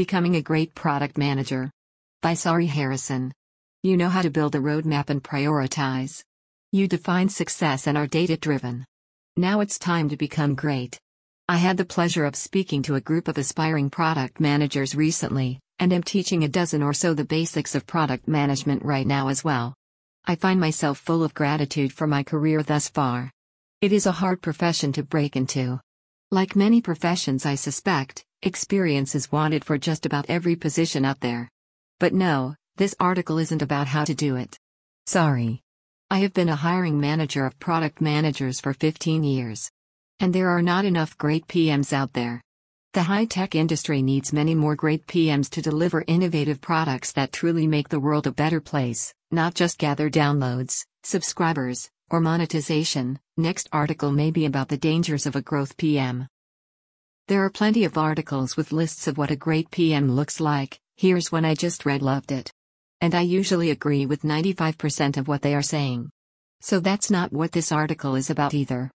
Becoming a Great Product Manager. By Sari Harrison. You know how to build a roadmap and prioritize. You define success and are data driven. Now it's time to become great. I had the pleasure of speaking to a group of aspiring product managers recently, and am teaching a dozen or so the basics of product management right now as well. I find myself full of gratitude for my career thus far. It is a hard profession to break into. Like many professions, I suspect, experience is wanted for just about every position out there. But no, this article isn't about how to do it. Sorry. I have been a hiring manager of product managers for 15 years. And there are not enough great PMs out there. The high tech industry needs many more great PMs to deliver innovative products that truly make the world a better place, not just gather downloads, subscribers, or monetization. Next article may be about the dangers of a growth PM. There are plenty of articles with lists of what a great PM looks like. Here's one I just read, loved it. And I usually agree with 95% of what they are saying. So that's not what this article is about either.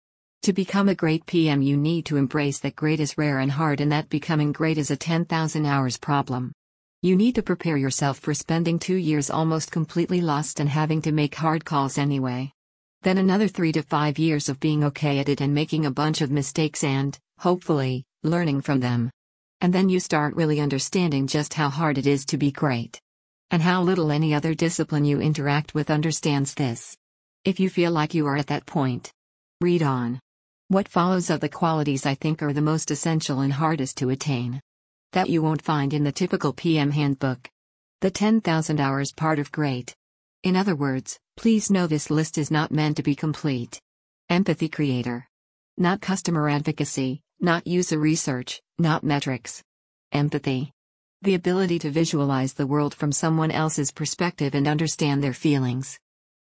To become a great PM, you need to embrace that great is rare and hard, and that becoming great is a 10,000 hours problem. You need to prepare yourself for spending two years almost completely lost and having to make hard calls anyway. Then another three to five years of being okay at it and making a bunch of mistakes and, hopefully, learning from them. And then you start really understanding just how hard it is to be great. And how little any other discipline you interact with understands this. If you feel like you are at that point, read on. What follows are the qualities I think are the most essential and hardest to attain. That you won't find in the typical PM handbook. The 10,000 hours part of great. In other words, please know this list is not meant to be complete. Empathy creator. Not customer advocacy, not user research, not metrics. Empathy. The ability to visualize the world from someone else's perspective and understand their feelings.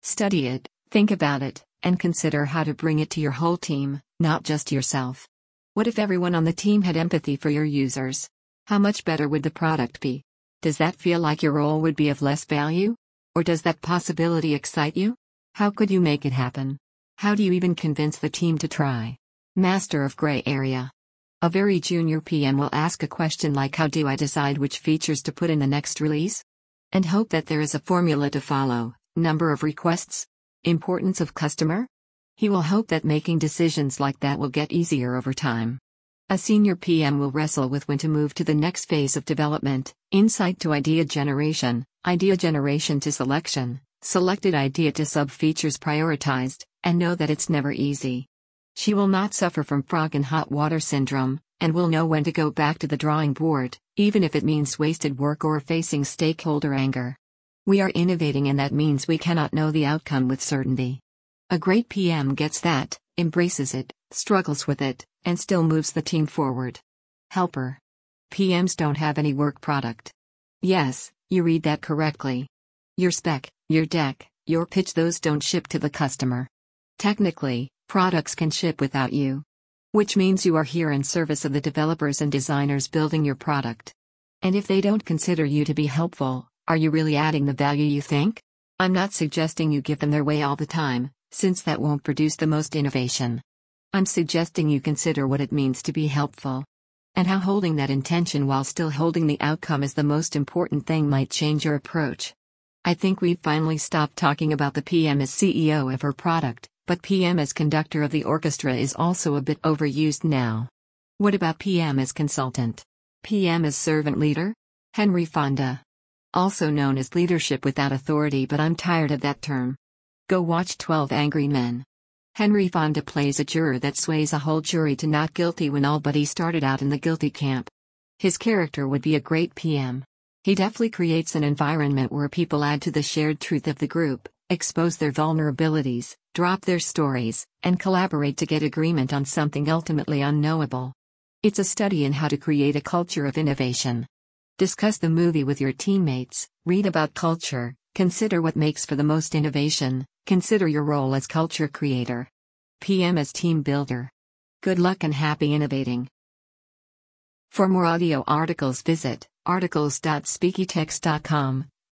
Study it, think about it, and consider how to bring it to your whole team, not just yourself. What if everyone on the team had empathy for your users? How much better would the product be? Does that feel like your role would be of less value? Or does that possibility excite you? How could you make it happen? How do you even convince the team to try? Master of Gray Area. A very junior PM will ask a question like How do I decide which features to put in the next release? And hope that there is a formula to follow number of requests, importance of customer. He will hope that making decisions like that will get easier over time. A senior PM will wrestle with when to move to the next phase of development, insight to idea generation, idea generation to selection, selected idea to sub features prioritized, and know that it's never easy. She will not suffer from frog in hot water syndrome, and will know when to go back to the drawing board, even if it means wasted work or facing stakeholder anger. We are innovating, and that means we cannot know the outcome with certainty. A great PM gets that, embraces it, struggles with it, and still moves the team forward. Helper. PMs don't have any work product. Yes, you read that correctly. Your spec, your deck, your pitch, those don't ship to the customer. Technically, products can ship without you. Which means you are here in service of the developers and designers building your product. And if they don't consider you to be helpful, are you really adding the value you think? I'm not suggesting you give them their way all the time, since that won't produce the most innovation. I'm suggesting you consider what it means to be helpful. And how holding that intention while still holding the outcome is the most important thing might change your approach. I think we've finally stopped talking about the PM as CEO of her product, but PM as conductor of the orchestra is also a bit overused now. What about PM as consultant? PM as servant leader? Henry Fonda. Also known as leadership without authority, but I'm tired of that term. Go watch 12 Angry Men. Henry Fonda plays a juror that sways a whole jury to not guilty when all but he started out in the guilty camp. His character would be a great PM. He deftly creates an environment where people add to the shared truth of the group, expose their vulnerabilities, drop their stories, and collaborate to get agreement on something ultimately unknowable. It's a study in how to create a culture of innovation. Discuss the movie with your teammates, read about culture, consider what makes for the most innovation, Consider your role as culture creator. PM as team builder. Good luck and happy innovating. For more audio articles visit articles.speakytext.com.